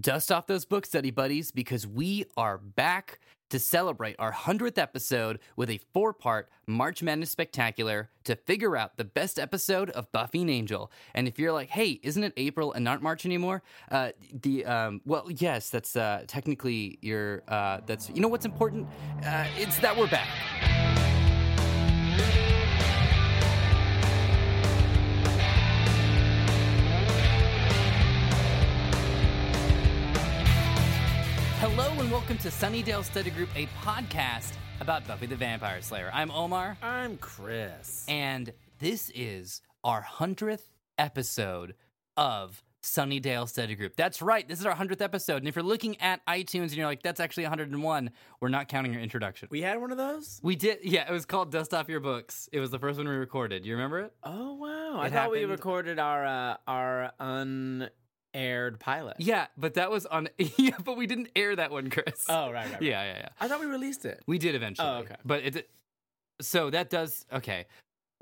Dust off those books, study buddies, because we are back to celebrate our 100th episode with a four part March Madness Spectacular to figure out the best episode of Buffy and Angel. And if you're like, hey, isn't it April and not March anymore? Uh, the, um, well, yes, that's uh, technically your, uh, that's, you know what's important? Uh, it's that we're back. Welcome to Sunnydale Study Group, a podcast about Buffy the Vampire Slayer. I'm Omar, I'm Chris. and this is our 100th episode of Sunnydale Study Group. That's right, this is our 100th episode. And if you're looking at iTunes and you're like, that's actually 101, we're not counting your introduction. we had one of those? We did, yeah, it was called Dust Off Your Books. It was the first one we recorded. You remember it? Oh wow. I It thought we recorded our uh, our unaired pilot. Yeah, but that was on, yeah, but we didn't air that one, Chris. Oh right, right, right. Yeah, yeah, yeah. I thought we released it. We did eventually. Oh, okay. But it so that does okay.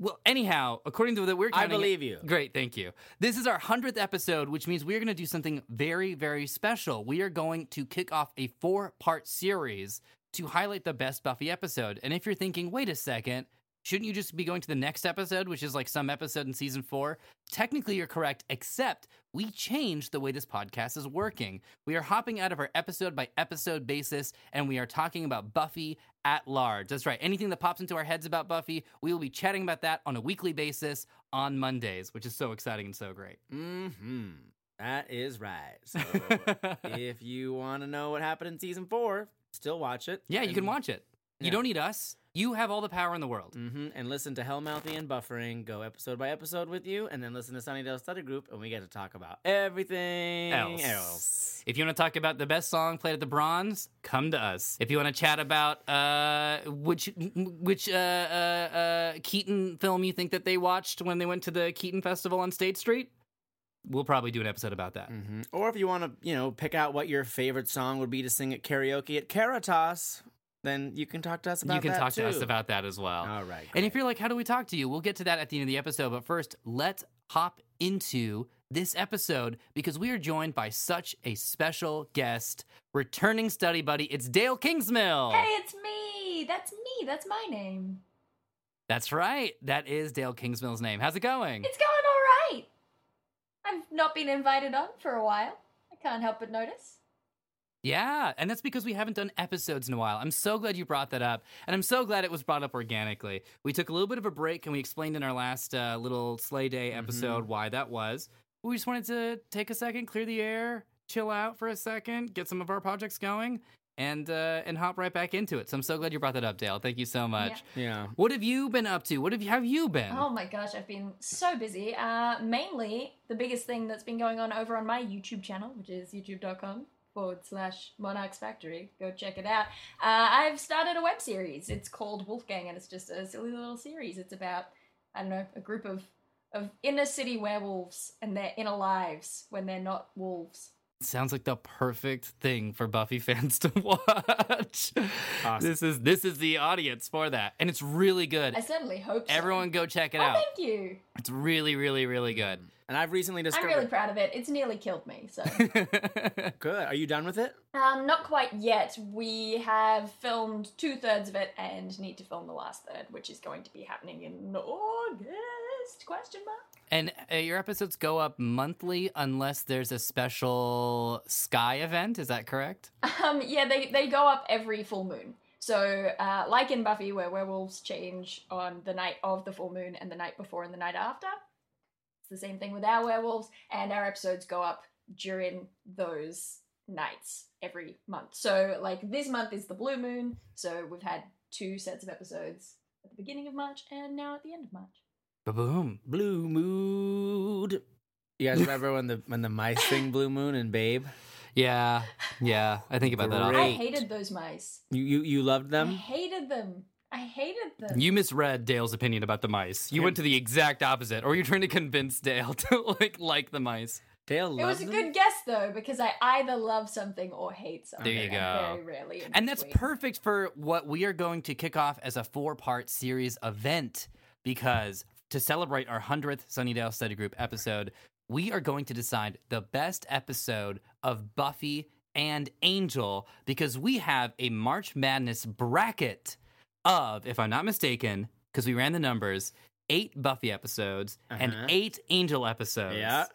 Well, anyhow, according to the we're I counting it- believe you. Great, thank you. This is our 100th episode, which means we're going to do something very, very special. We are going to kick off a four part series to highlight the best Buffy episode. And if you're thinking, wait a second, shouldn't you just be going to the next episode, which is like some episode in season four? Technically, you're correct, except we changed the way this podcast is working. We are hopping out of our episode by episode basis, and we are talking about Buffy at large. That's right. Anything that pops into our heads about Buffy, we will be chatting about that on a weekly basis on Mondays, which is so exciting and so great. Mm-hmm. That is right. So if you want to know what happened in season four, still watch it. yeah, you can watch it. You Yeah. don't need us. You have all the power in the world. Mm-hmm. And listen to Hellmouthy and Buffering. Go episode by episode with you, and then listen to Sunnydale Study Group, and we get to talk about everything Else. else. If you want to talk about the best song played at the Bronze, come to us. If you want to chat about uh, which which uh, uh, uh, Keaton film you think that they watched when they went to the Keaton Festival on State Street, we'll probably do an episode about that. hmm Or if you want to, you know, pick out what your favorite song would be to sing at karaoke at Caritas, then you can talk to us about You can that talk too. to us about that as well. All right. And if you're like, how do we talk to you? We'll get to that at the end of the episode. But first, let's hop into this episode because we are joined by such a special guest, returning study buddy. It's Dale Kingsmill. Hey, it's me. That's me. That's my name. That's right. That is Dale Kingsmill's name. How's it going? It's going all right. I've not been invited on for a while. I can't help but notice. Yeah, and that's because we haven't done episodes in a while. I'm so glad you brought that up, and I'm so glad it was brought up organically. We took a little bit of a break, and we explained in our last uh, little Slay Day episode why that was. We just wanted to take a second, clear the air, chill out for a second, get some of our projects going, and uh, and hop right back into it. So I'm so glad you brought that up, Dale. Thank you so much. yeah. What have you been up to? What have you, have you been? Oh my gosh, I've been so busy. Uh, mainly, the biggest thing that's been going on over on my YouTube channel, which is youtube.com forward slash Monarchs Factory. Go check it out. Uh, I've started a web series. It's called Wolfgang, and it's just a silly little series. It's about, I don't know, a group of, of inner city werewolves and their inner lives when they're not wolves. Sounds like the perfect thing for Buffy fans to watch. Awesome. This is this is the audience for that, and it's really good. I certainly hope so. Everyone, go check it Oh, out. thank you. It's really, really, really good. And I've recently discovered. I'm really proud of it. It's nearly killed me, so. Good. Are you done with it? um, not quite yet. We have filmed two thirds of it and need to film the last third, which is going to be happening in August? Question mark. and uh, your episodes go up monthly unless there's a special Sky event. Is that correct? Um, yeah, they they go up every full moon. So, uh, like in Buffy, where werewolves change on the night of the full moon and the night before and the night after, it's the same thing with our werewolves, and our episodes go up during those nights every month. So, like this month is the blue moon, so we've had two sets of episodes at the beginning of March and now at the end of March. Boom. Blue mood. You guys remember when the when the mice sing Blue Moon and Babe? Yeah, yeah. I think about that. Great. Often. I hated those mice. You you, you loved I them? hated them. I hated them. You misread Dale's opinion about the mice. You Yeah. went to the exact opposite, or you're trying to convince Dale to like like the mice. Dale loves them. It was loved a them? good guess though, because I either love something or hate something. There you I'm go. Very rarely. in And that's between. perfect for what we are going to kick off as a four part series event because to celebrate our 100th Sunnydale Study Group episode, we are going to decide the best episode of Buffy and Angel because we have a March Madness bracket of, if I'm not mistaken, because we ran the numbers, eight Buffy episodes and Uh-huh. eight Angel episodes. Yeah.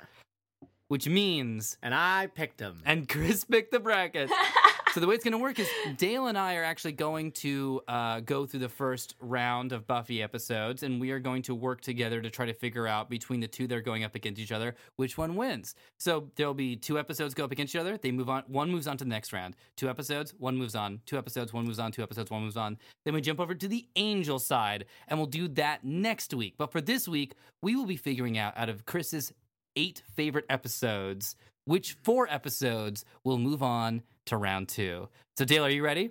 Which means, And I picked them. and Chris picked the bracket. So the way it's going to work is Dale and I are actually going to uh, go through the first round of Buffy episodes, and we are going to work together to try to figure out between the two that are going up against each other which one wins. So there'll be two episodes go up against each other. They move on. One moves on to the next round. Two episodes. One moves on. Two episodes. One moves on. Two episodes. One moves on. Then we jump over to the Angel side, and we'll do that next week. But for this week, we will be figuring out out of Chris's eight favorite episodes which four episodes will move on to round two. So, Dale, are you ready?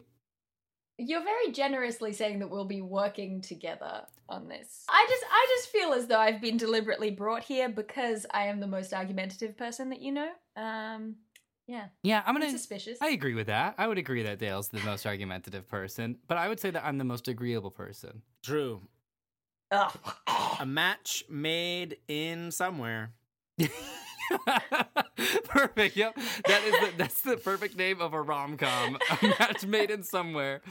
You're very generously saying that we'll be working together on this. I just I just feel as though I've been deliberately brought here because I am the most argumentative person that you know. Um yeah. Yeah, I'm I'm gonna. suspicious. I agree with that. I would agree that Dale's the most argumentative person, but I would say that I'm the most agreeable person. True. Ugh. A match made in somewhere. perfect. Yep, that is the, that's the perfect name of a rom com. A match made in somewhere.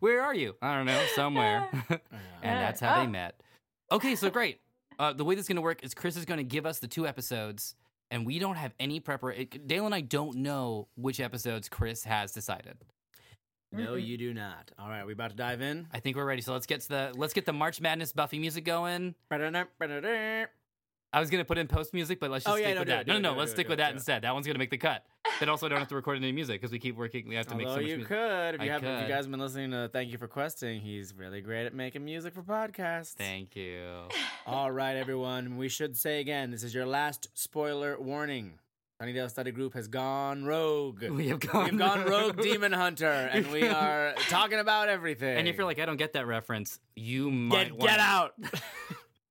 Where are you? I don't know. Somewhere. and that's how they Oh. met. Okay, so great. Uh, the way this is going to work is Chris is going to give us the two episodes, and we don't have any preparation. Dale and I don't know which episodes Chris has decided. No, you do not. All right, we about to dive in. I think we're ready. So let's get to the let's get the March Madness Buffy music going. I was gonna put in post music, but let's just Oh, yeah, stick no, with that. it, no, do no, no. Let's it, stick do with it, that it. instead. That one's gonna make the cut. Then also, I don't have to record any music because we keep working. We have to make so much you music. could, if you I have, if you guys have been listening to Thank You for Questing, he's really great at making music for podcasts. Thank you. All right, everyone. We should say again, this is your last spoiler warning. Sunnydale Study Group has gone rogue. We have gone. We've gone rogue demon hunter, and we are talking about everything. And if you're like, I don't get that reference, you might get, get out.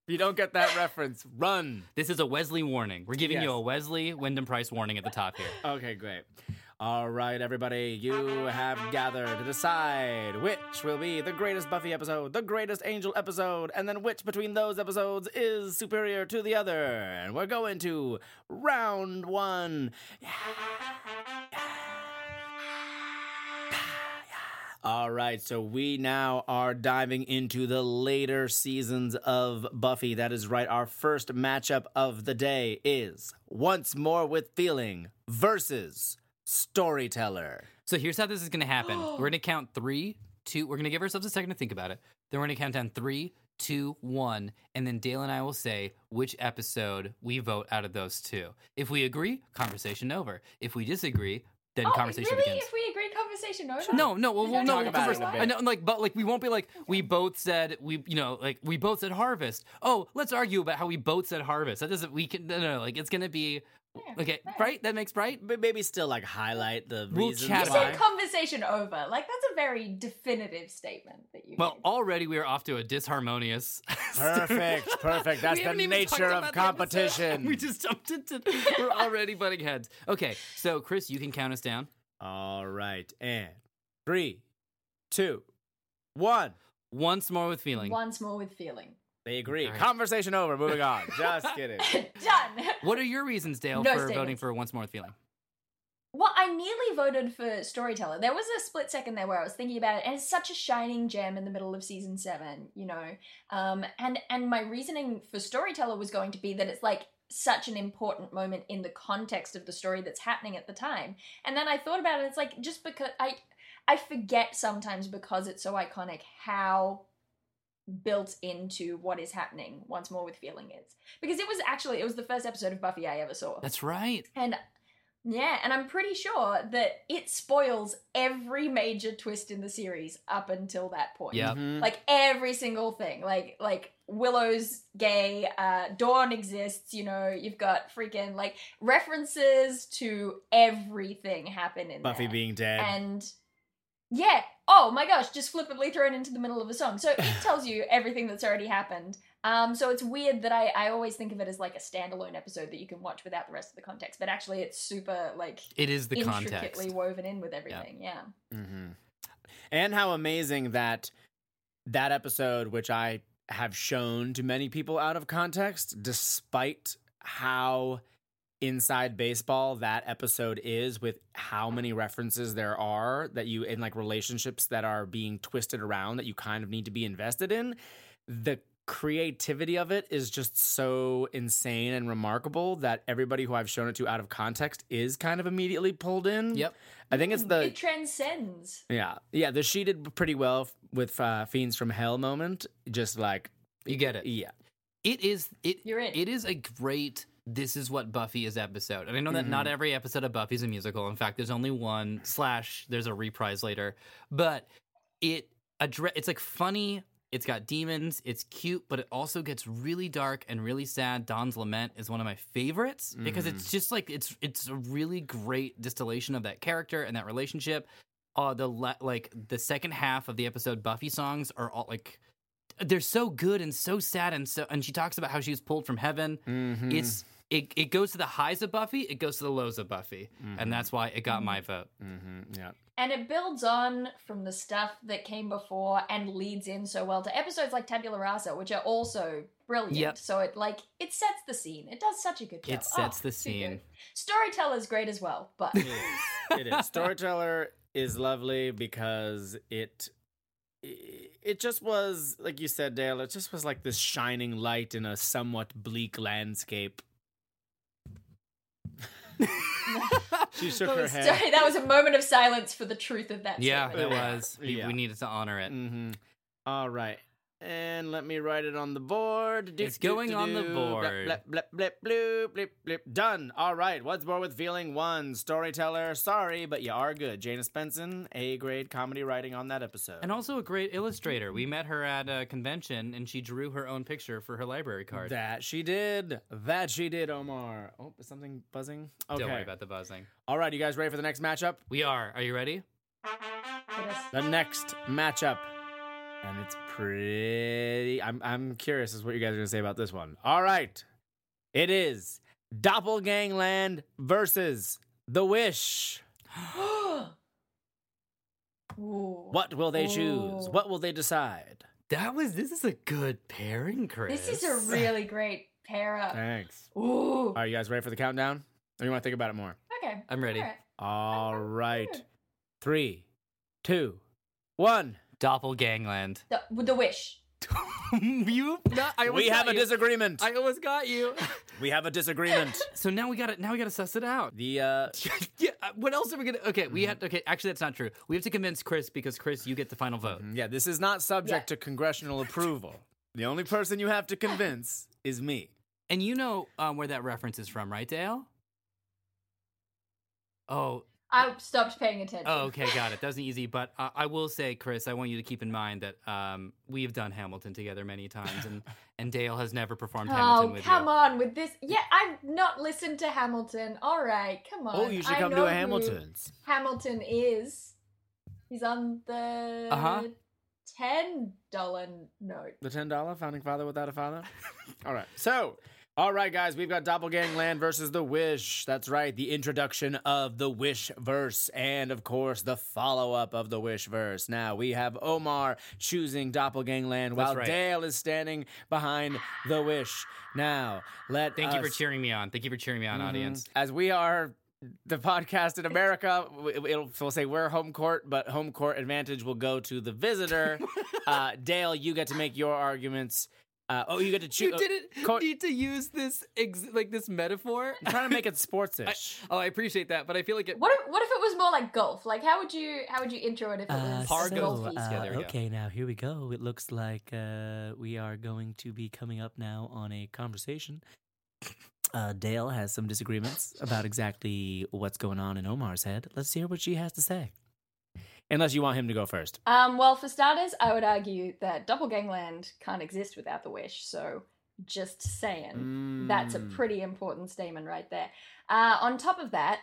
If you don't get that reference, run. This is a Wesley warning. We're giving you a Wesley Wyndam-Pryce warning at the top here. Okay, great. All right, everybody, you have gathered to decide which will be the greatest Buffy episode, the greatest Angel episode, and then which between those episodes is superior to the other. And we're going to round one. All right, so we now are diving into the later seasons of Buffy. That is right. Our first matchup of the day is Once More with Feeling versus Storyteller. So here's how this is going to happen. we're going to count three, two. We're going to give ourselves a second to think about it. Then we're going to count down three, two, one, and then Dale and I will say which episode we vote out of those two. If we agree, conversation over. If we disagree, then oh, conversation really? begins. If we agree, conversation over. No, no, well, We well no, talk about because it a bit. I know, like, but like, we won't be like, we both said we, you know, like we both said harvest. Oh, let's argue about how we both said harvest. That doesn't. We can no, no, no like it's gonna be Yeah, okay, right. right? That makes right. But maybe still like highlight the We'll reasons chat You about said conversation over. Like that's a very definitive statement that you. Well, made. already we are off to a disharmonious. Perfect, perfect. That's the haven't even talked nature of competition. We just jumped into. We're already butting heads. Okay, so Chris, you can count us down. All right, and three, two, one. Once more with feeling. once more with feeling. They agree. All right. Conversation over. Moving on. Just kidding. Done. What are your reasons, Dale, No for voting for once more with feeling? Well, I nearly voted for Storyteller. There was a split second there where I was thinking about it, and it's such a shining gem in the middle of season seven, you know. Um, and and my reasoning for Storyteller was going to be that it's like such an important moment in the context of the story that's happening at the time. And then I thought about it. It's like just because I I forget sometimes because it's so iconic how built into what is happening once more with feeling is because it was actually it was the first episode of buffy i ever saw That's right. and yeah, and I'm pretty sure that it spoils every major twist in the series up until that point. Yep. Mhm. Like every single thing. Like like Willow's gay, uh Dawn exists, you know, you've got freaking like references to everything happen in Buffy there. being dead. and yeah, oh my gosh, just flippantly thrown into the middle of a song. So it tells you everything that's already happened. Um, so it's weird that I, I always think of it as like a standalone episode that you can watch without the rest of the context, but actually it's super like It is the intricately context. woven in with everything. Yeah. Mm-hmm. And how amazing that that episode, which I have shown to many people out of context, despite how inside baseball that episode is with how many references there are that you in like relationships that are being twisted around that you kind of need to be invested in the creativity of it is just so insane and remarkable that everybody who I've shown it to out of context is kind of immediately pulled in. Yep. I think it's the it transcends. yeah yeah the she did pretty well f- with uh, Fiends from Hell moment. Just like You get it. yeah It is it You're in. it is a great this is what Buffy is episode. And I know that not every episode of Buffy is a musical. In fact, there's only one slash there's a reprise later. But it address it's like funny, it's got demons, it's cute, but it also gets really dark and really sad. Dawn's Lament is one of my favorites because it's just like it's it's a really great distillation of that character and that relationship. Uh the la- like the second half of the episode Buffy songs are all like they're so good and so sad and so and she talks about how she was pulled from heaven Mm-hmm. it's it, it goes to the highs of buffy it goes to the lows of buffy and that's why it got my vote mm-hmm. yeah And it builds on from the stuff that came before and leads in so well to episodes like Tabula Rasa, which are also brilliant. Yep. So it like it sets the scene. It does such a good job. It sets Oh, the scene. good. Storyteller's great as well, but it is. It is. Storyteller is lovely because it it just was like you said, Dale. It just was like this shining light in a somewhat bleak landscape. she shook that her was, head. sorry, that was a moment of silence for the truth of that. yeah statement. that was we, Yeah. we needed to honor it Mm-hmm. All right. And let me write it on the board. Do, It's do, going do, on the do. board. Blip, blip, blip, blip, blip, blip. Done. All right. What's more with feeling one? Storyteller. Sorry, but you are good. Jane Espenson, A grade comedy writing on that episode. and also a great illustrator we met her at a convention and she drew her own picture for her library card That she did. That she did, Omar. Oh, is something buzzing? Okay. don't worry about the buzzing All right, you guys ready for the next matchup? we are are you ready The next matchup. And it's pretty I'm I'm curious as what you guys are gonna say about this one. All right. It is Doppelgangland versus The Wish. What will they choose? Ooh. What will they decide? that was this is a good pairing chris This is a really great pair up. Thanks. Ooh. Are you guys ready for the countdown? Or you want to think about it more? Okay. i'm ready All right. All right. good. Three, two, one. Doppelgangland The, with the wish. you not, I We have got a you. disagreement. i almost got you We have a disagreement. so now we gotta now we gotta suss it out the uh yeah, uh, what else are we gonna? Okay, Mm-hmm. we have. Okay, actually, that's not true. We have to convince Chris because Chris, you get the final vote. yeah, this is not subject Yeah. to congressional approval. The only person you have to convince is me. And you know um, where that reference is from, right, Dale? Oh, I stopped paying attention. oh, okay, got it. That was easy, but uh, I will say, Chris, I want you to keep in mind that um, we've done Hamilton together many times, and and Dale has never performed Hamilton with you. Oh, come you. on with this. Yeah, I've not listened to Hamilton. All right, come on. Oh, you should I come know to a Hamilton's. Hamilton is. He's on the Uh-huh. ten dollar note. The ten dollar founding father without a father. all right. So, all right, guys, we've got Doppelgangland versus the Wish. That's right, the introduction of the Wish verse, and of course the follow up of the Wish verse. Now we have Omar choosing Doppelgangland while right. Dale is standing behind the Wish. Now let Thank you for cheering me on. Thank you for cheering me on, Mhm. audience. As we are the podcast in America, it'll we'll say we're home court, but home court advantage will go to the visitor. uh, Dale, you get to make your arguments. Uh, oh, you get to choose. You didn't co- need to use this ex- like this metaphor. I'm trying to make it sportsish. Oh, I appreciate that, but I feel like it. What if what if it was more like golf? Like how would you how would you intro it if it was Par a golf. uh, Yeah, there we go. okay, now here we go. It looks like uh, we are going to be coming up now on a conversation. Uh, Dale has some disagreements about exactly what's going on in Omar's head. Let's hear what she has to say. Unless you want him to go first. Um, well, for starters, I would argue that Doppelgangland can't exist without the wish. So, just saying, that's a Mm. pretty important statement right there. Uh, on top of that,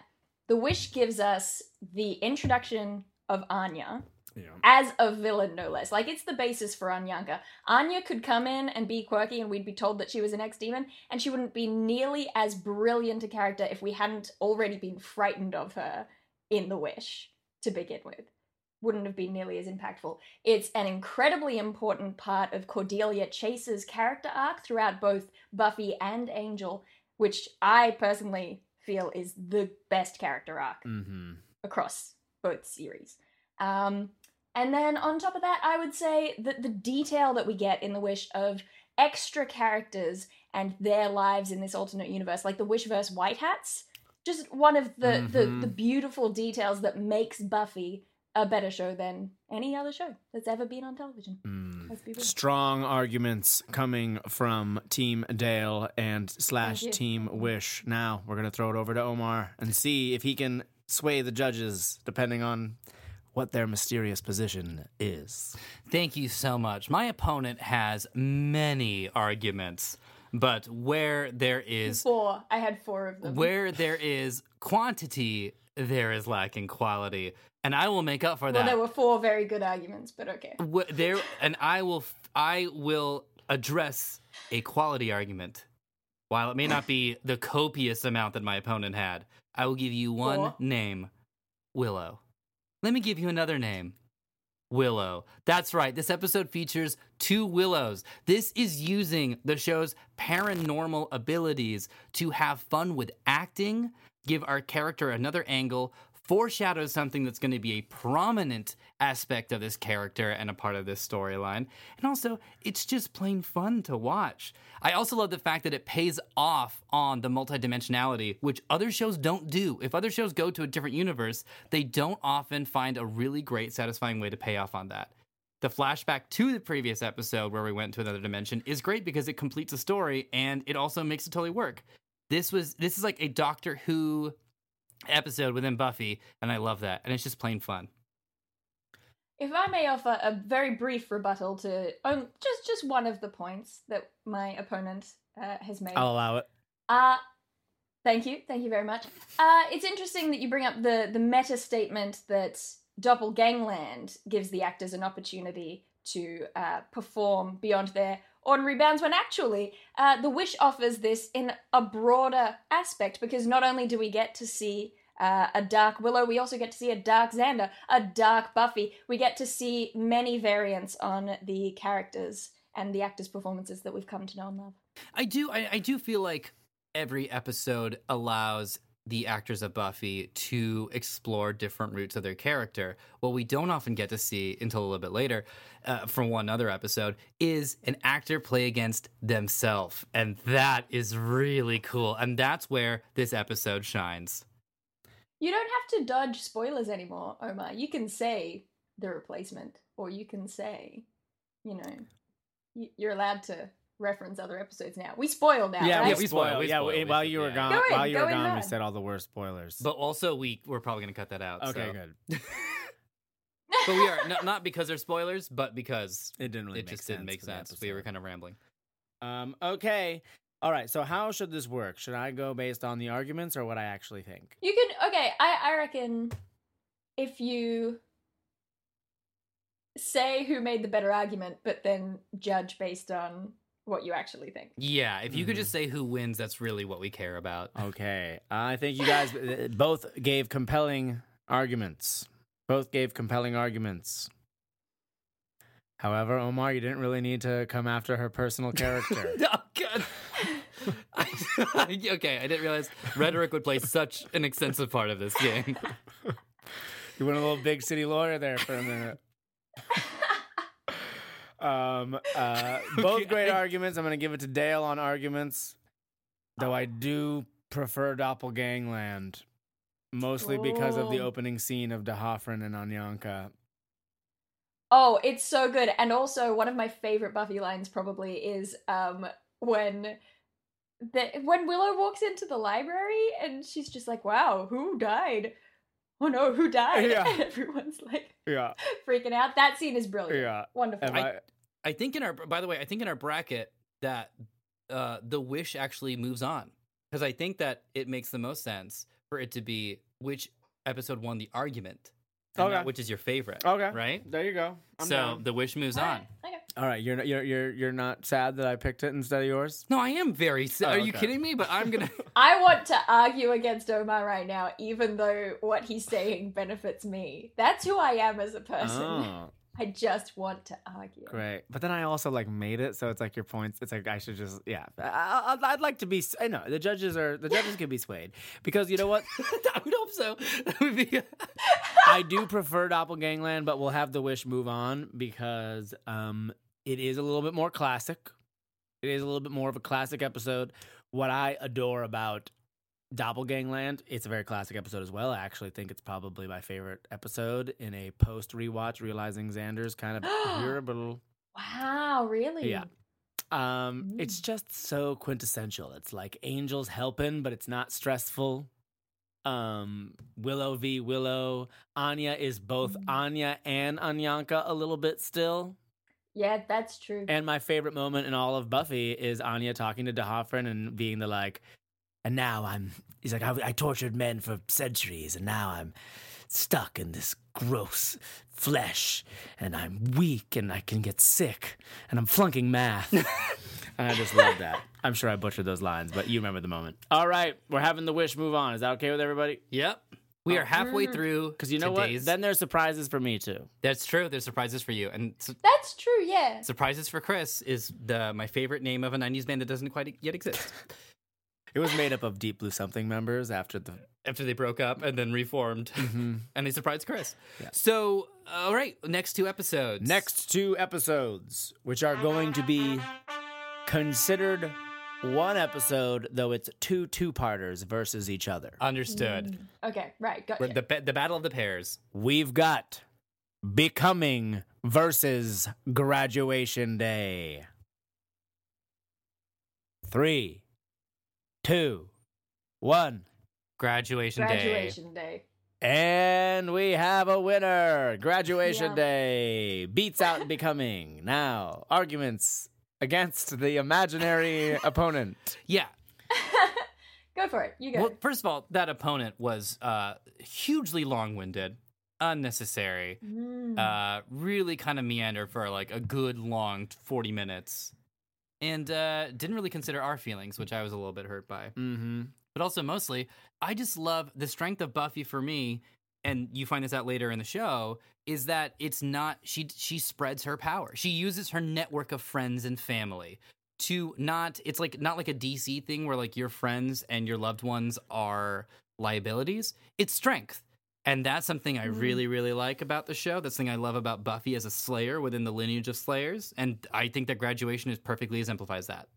the wish gives us the introduction of Anya Yeah. as a villain, no less. Like it's the basis for Anyanka. Anya could come in and be quirky, and we'd be told that she was an ex-demon, and she wouldn't be nearly as brilliant a character if we hadn't already been frightened of her in The Wish to begin with. Wouldn't have been nearly as impactful. It's an incredibly important part of Cordelia Chase's character arc throughout both Buffy and Angel, which I personally feel is the best character arc Mm-hmm. across both series. Um, and then on top of that, I would say that the detail that we get in the Wish of extra characters and their lives in this alternate universe, like the Wishverse White Hats, just one of the, the, Mhm. the beautiful details that makes Buffy a better show than any other show that's ever been on television. Mm. Be. Strong arguments coming from Team Dale and slash Team Wish. Now we're gonna throw it over to Omar and see if he can sway the judges depending on what their mysterious position is. Thank you so much. My opponent has many arguments, but where there is Four. I had four of them. where there is quantity, there is lacking quality, and I will make up for that. well, there were four very good arguments, but okay. There and I will I will address a quality argument. While it may not be the copious amount that my opponent had, I will give you one Four. name, Willow. Let me give you another name. Willow. That's right. This episode features two Willows. This is using the show's paranormal abilities to have fun with acting, give our character another angle, foreshadow something that's going to be a prominent aspect of this character and a part of this storyline. And also, it's just plain fun to watch. I also love the fact that it pays off on the multidimensionality, which other shows don't do. If other shows go to a different universe, they don't often find a really great, satisfying way to pay off on that. The flashback to the previous episode where we went to another dimension is great because it completes a story and it also makes it totally work. This was this is like a Doctor Who episode within Buffy, and I love that. And it's just plain fun. If I may offer a very brief rebuttal to um, just just one of the points that my opponent uh, has made. I'll allow it. Uh thank you, thank you very much. Uh, it's interesting that you bring up the the meta statement that Doppelgangland gives the actors an opportunity to uh, perform beyond their ordinary bounds, when actually uh, the Wish offers this in a broader aspect because not only do we get to see uh, a dark Willow, we also get to see a dark Xander, a dark Buffy. We get to see many variants on the characters and the actors' performances that we've come to know and love. I do I, I do feel like every episode allows the actors of Buffy to explore different routes of their character. What we don't often get to see until a little bit later, uh, from one other episode, is an actor play against themselves, and that is really cool. And that's where this episode shines. You don't have to dodge spoilers anymore, Omar. You can say the replacement, or you can say, you know, you're allowed to reference other episodes now. We spoil now, Yeah, right? we we spoil, we Yeah, spoil, we- we while you were yeah. gone, Go in, while you were gone, we said all the worst spoilers. But also, we we're probably going to cut that out. okay, so. good. But we are not, not because they're spoilers, but because It didn't really it make just didn't sense make sense. We were kind of rambling. Um, okay. All right. So how should this work? Should I go based on the arguments or what I actually think? You can okay. I I reckon if you say who made the better argument, but then judge based on what you actually think. Yeah, if you could Mhm. just say who wins, that's really what we care about. Okay. I think you guys uh, both gave compelling arguments. Both gave compelling arguments. However, Omar, you didn't really need to come after her personal character. oh god. okay, I didn't realize rhetoric would play such an extensive part of this game. you went a little big city lawyer there for a minute. Um, uh, both Okay, great I- arguments. I'm going to give it to Dale on arguments, though I do prefer Doppelgangland, mostly because of the Oh. opening scene of D'Hoffryn and Anyanka. Oh, it's so good. And also one of my favorite Buffy lines probably is um when the when Willow walks into the library and she's just like, "Wow, who died?" Oh no, who died? Yeah. And everyone's like Yeah, freaking out. That scene is brilliant. yeah. Wonderful. Am I- I think in our by the way, I think in our bracket that uh the wish actually moves on. Because I think that it makes the most sense for it to be which episode won the argument. And Okay. not which is your favorite. Okay. Right? There you go. I'm so down. the wish moves All on. right, Okay. All right, you're not, you're you're you're not sad that I picked it instead of yours. No, I am very. s Oh, Are you kidding me? But I'm gonna. I want to argue against Omar right now, even though what he's saying benefits me. That's who I am as a person. Oh, I just want to argue. Great, but then I also like made it, so it's like your points. It's like I should just yeah. I, I, I'd like to be. I know the judges are the judges can be swayed because you know what I would hope so. That would be. I do prefer Doppelgangland, but we'll have the wish move on because um it is a little bit more classic. It is a little bit more of a classic episode. What I adore about Doppelgangland, it's a very classic episode as well. I actually think it's probably my favorite episode in a post rewatch, realizing Xander's kind of irritable. Wow, really? Yeah. Um, Mm. it's just so quintessential. It's like angels helping, but it's not stressful. Um, Willow v Willow. Anya is both Mm. Anya and Anyanka a little bit still. Yeah, that's true. And my favorite moment in all of Buffy is Anya talking to D'Hoffryn and being the like, and now I'm. He's like, I, I tortured men for centuries, and now I'm stuck in this gross flesh, and I'm weak, and I can get sick, and I'm flunking math. and I just love that. I'm sure I butchered those lines, but you remember the moment. All right, we're having the wish move on. Is that okay with everybody? Yep. We are halfway Mm. through. Because you know today's- what? Then there's surprises for me too. that's true. There's surprises for you, and su- That's true, yeah. surprises for Chris is the my favorite name of a '90s band that doesn't quite yet exist. It was made up of Deep Blue Something members after the. After they broke up and then reformed, Mhm. and they surprised Chris. Yeah. So, all right, next two episodes. next two episodes, which are going to be considered one episode, though it's two two parters versus each other. understood. Mm. Okay, right, We're gotcha. The ba- the battle of the pairs. We've got Becoming versus Graduation Day. Three, two, one. Graduation, day. Graduation day. And we have a winner. Graduation Yeah. day beats out becoming. Now, arguments against the imaginary opponent. Yeah. Go for it. You go. Well, first of all, that opponent was uh, hugely long-winded, unnecessary. Mm. Uh, really kind of meander for like a good long forty minutes, and uh, didn't really consider our feelings, which I was a little bit hurt by. Mm-hmm. But also, mostly, I just love the strength of Buffy for me. And you find this out later in the show is that it's not she she spreads her power. She uses her network of friends and family to not it's like not like a DC thing where like your friends and your loved ones are liabilities. It's strength. And that's something I Mhm. really, really like about the show. That's thing I love about Buffy as a Slayer within the lineage of Slayers. And I think that graduation is perfectly exemplifies that.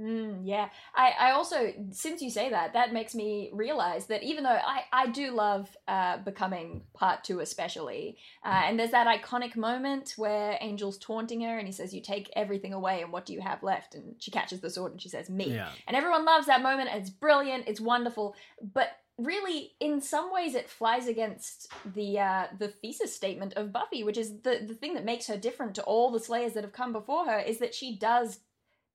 Mm, yeah, I, I also, since you say that, that makes me realize that even though I, I do love uh, becoming part two, especially, uh, and there's that iconic moment where Angel's taunting her and he says, You take everything away, and what do you have left? And she catches the sword and she says, Me. Yeah. And everyone loves that moment. It's brilliant. It's wonderful. But really, in some ways, it flies against the uh, the thesis statement of Buffy, which is the the thing that makes her different to all the Slayers that have come before her is that she does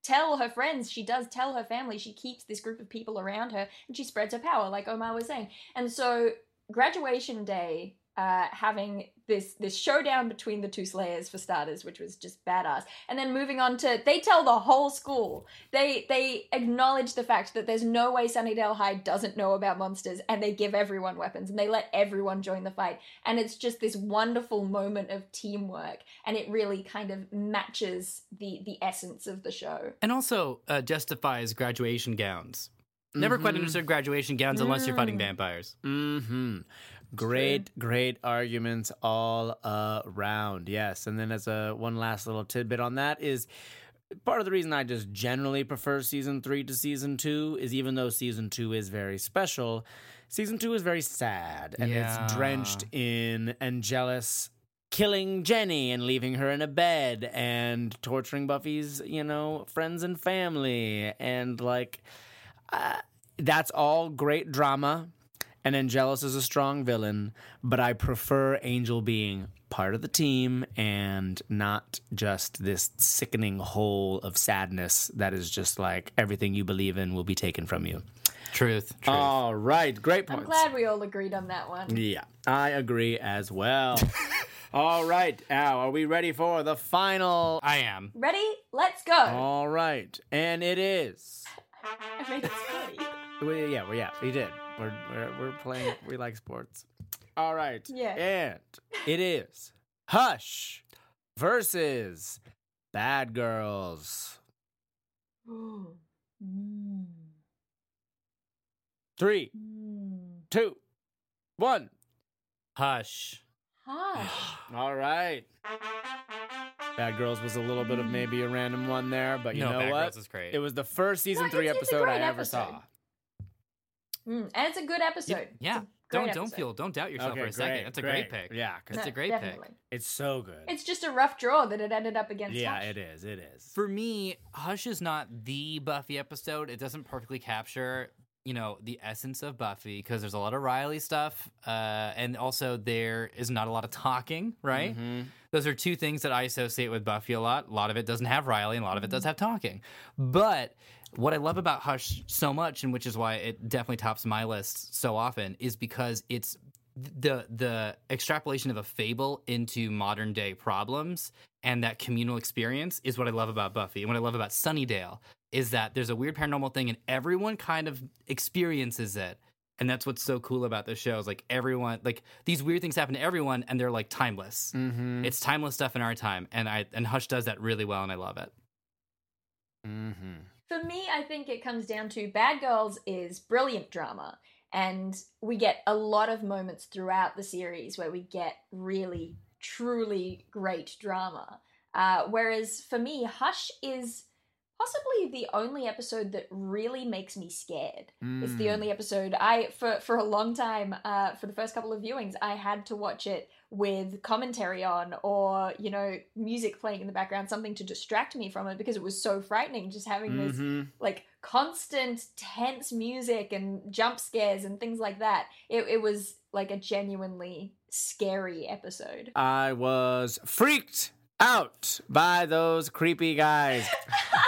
tell her friends, she does tell her family, she keeps this group of people around her, and she spreads her power, like Omar was saying. And so, graduation day. Uh, having this this showdown between the two slayers for starters which was just badass and then moving on to they tell the whole school they they acknowledge the fact that there's no way Sunnydale High doesn't know about monsters, and they give everyone weapons and they let everyone join the fight. And it's just this wonderful moment of teamwork, and it really kind of matches the the essence of the show. And also uh, justifies graduation gowns. Never quite Mhm. understood graduation gowns unless you're fighting Mm. vampires. Mm-hmm. Great, great arguments all around. Yes, and then as a one last little tidbit on that is part of the reason I just generally prefer season three to season two is even though season two is very special, season two is very sad and Yeah. it's drenched in Angelus killing Jenny and leaving her in a bed and torturing Buffy's, you know, friends and family and like uh, that's all great drama and Angelus is a strong villain, but I prefer Angel being part of the team and not just this sickening hole of sadness that is just like everything you believe in will be taken from you. Truth. Truth. All right, great point. I'm glad we all agreed on that one. Yeah, I agree as well. all right, now are we ready for the final? I am. Ready? Let's go. All right, and it is. I made it funny. We, yeah, we, yeah, we did. We're, we're we're playing. We like sports. All right. Yeah. And it is Hush versus Bad Girls. Mm. Three, Mm. two, one. Hush. Hush. All right. Bad Girls was a little bit of maybe a random one there, but you no, know Bad what? Girls is great. It was the first season No, three it's- it's a episode I great ever episode. saw. Mm, and it's a good episode. It's yeah. Don't don't episode. feel don't doubt yourself Okay, for a second. great, That's a great, pick. Yeah, 'cause That's No, a great pick. it's so good. It's just a rough draw that it ended up against. yeah, Hush. it is. It is. For me, Hush is not the Buffy episode. It doesn't perfectly capture, you know, the essence of Buffy because there's a lot of Riley stuff, uh, and also there is not a lot of talking. Right? Mhm. Those are two things that I associate with Buffy a lot. A lot of it doesn't have Riley, and a lot of it does have talking. But what I love about Hush so much, and which is why it definitely tops my list so often, is because it's the the extrapolation of a fable into modern day problems and that communal experience is what I love about Buffy. And what I love about Sunnydale is that there's a weird paranormal thing and everyone kind of experiences it. And that's what's so cool about this show is like everyone like these weird things happen to everyone and they're like timeless. Mhm. It's timeless stuff in our time. And I and Hush does that really well and I love it. Mhm. For me, I think it comes down to Bad Girls is brilliant drama. And we get a lot of moments throughout the series where we get really, truly great drama. Uh, whereas for me, Hush is possibly the only episode that really makes me scared. It's the Mm. only episode I for for a long time uh, for the first couple of viewings I had to watch it with commentary on or you know music playing in the background something to distract me from it because it was so frightening just having this Mhm. like constant tense music and jump scares and things like that. It it was like a genuinely scary episode. I was freaked out by those creepy guys.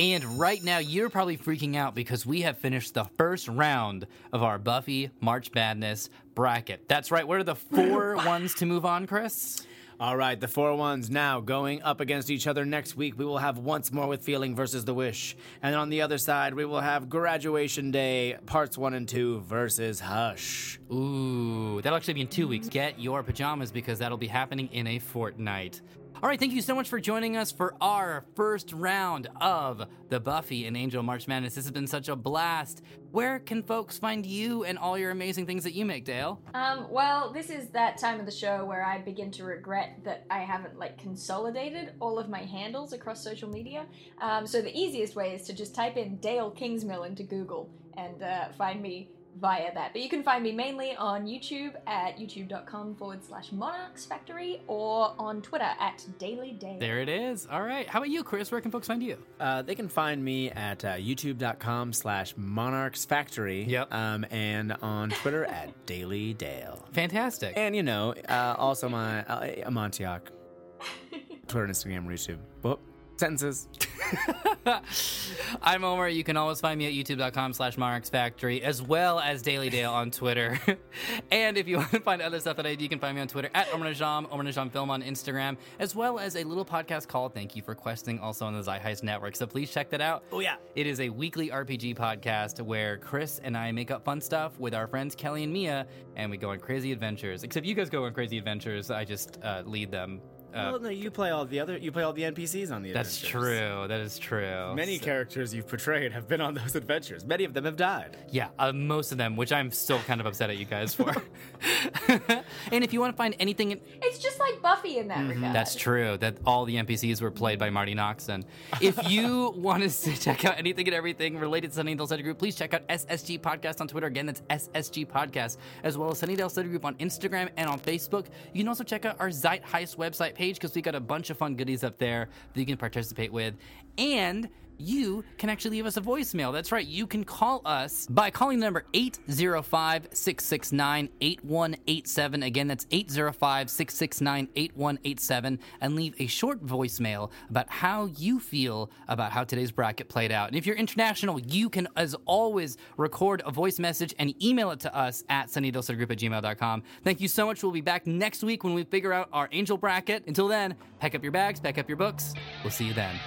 And right now, you're probably freaking out because we have finished the first round of our Buffy March Madness bracket. That's right. What are the four ones to move on, Chris? All right, the four ones now going up against each other next week. We will have Once More with Feeling versus The Wish. And on the other side, we will have Graduation Day, parts one and two versus Hush. Ooh, that'll actually be in two weeks. Get your pajamas because that'll be happening in a fortnight. All right, thank you so much for joining us for our first round of the Buffy and Angel March Madness. This has been such a blast. Where can folks find you and all your amazing things that you make, Dale? Um, well, this is that time of the show where I begin to regret that I haven't like consolidated all of my handles across social media. Um, so the easiest way is to just type in Dale Kingsmill into Google and uh, find me via that. But you can find me mainly on YouTube at youtube.com forward slash monarchs factory or on Twitter at Daily Dale. There it is. All right. How about you, Chris? Where can folks find you? Uh, they can find me at uh, youtube.com slash monarchs factory. Yep. Um, and on Twitter at Daily Dale. Fantastic. And, you know, uh, also my uh, Amontioc. Twitter and Instagram, YouTube. Whoop. Sentences. I'm Omar. You can always find me at youtube.com slash Factory, as well as Daily Dale on Twitter. and if you want to find other stuff that I do, you can find me on Twitter at Omar Najam, Omar Najam Film on Instagram, as well as a little podcast called Thank You for Questing, also on the Zeitgeist Network. So please check that out. Oh, yeah. It is a weekly RPG podcast where Chris and I make up fun stuff with our friends Kelly and Mia, and we go on crazy adventures. Except you guys go on crazy adventures. I just uh, lead them. Uh, well, no, you play all the other. You play all the NPCs on the. that's adventures. true. That is true. Many So- characters you've portrayed have been on those adventures. Many of them have died. Yeah, uh, most of them, which I'm still kind of upset at you guys for. and if you want to find anything, in- It's just like Buffy in that. Mm-hmm, that's true, that all the NPCs were played by Marti Noxon. If you want to check out anything and everything related to Sunnydale Study Group, please check out SSG Podcast on Twitter. Again, that's SSG Podcast, as well as Sunnydale Study Group on Instagram and on Facebook. You can also check out our Zeitgeist website page because we got a bunch of fun goodies up there that you can participate with. And you can actually leave us a voicemail. That's right. You can call us by calling the number 805 669 8187. Again, that's 805 669 8187 and leave a short voicemail about how you feel about how today's bracket played out. And if you're international, you can, as always, record a voice message and email it to us at sunnydalestudy at gmail.com. Thank you so much. We'll be back next week when we figure out our angel bracket. Until then, pack up your bags, pack up your books. We'll see you then.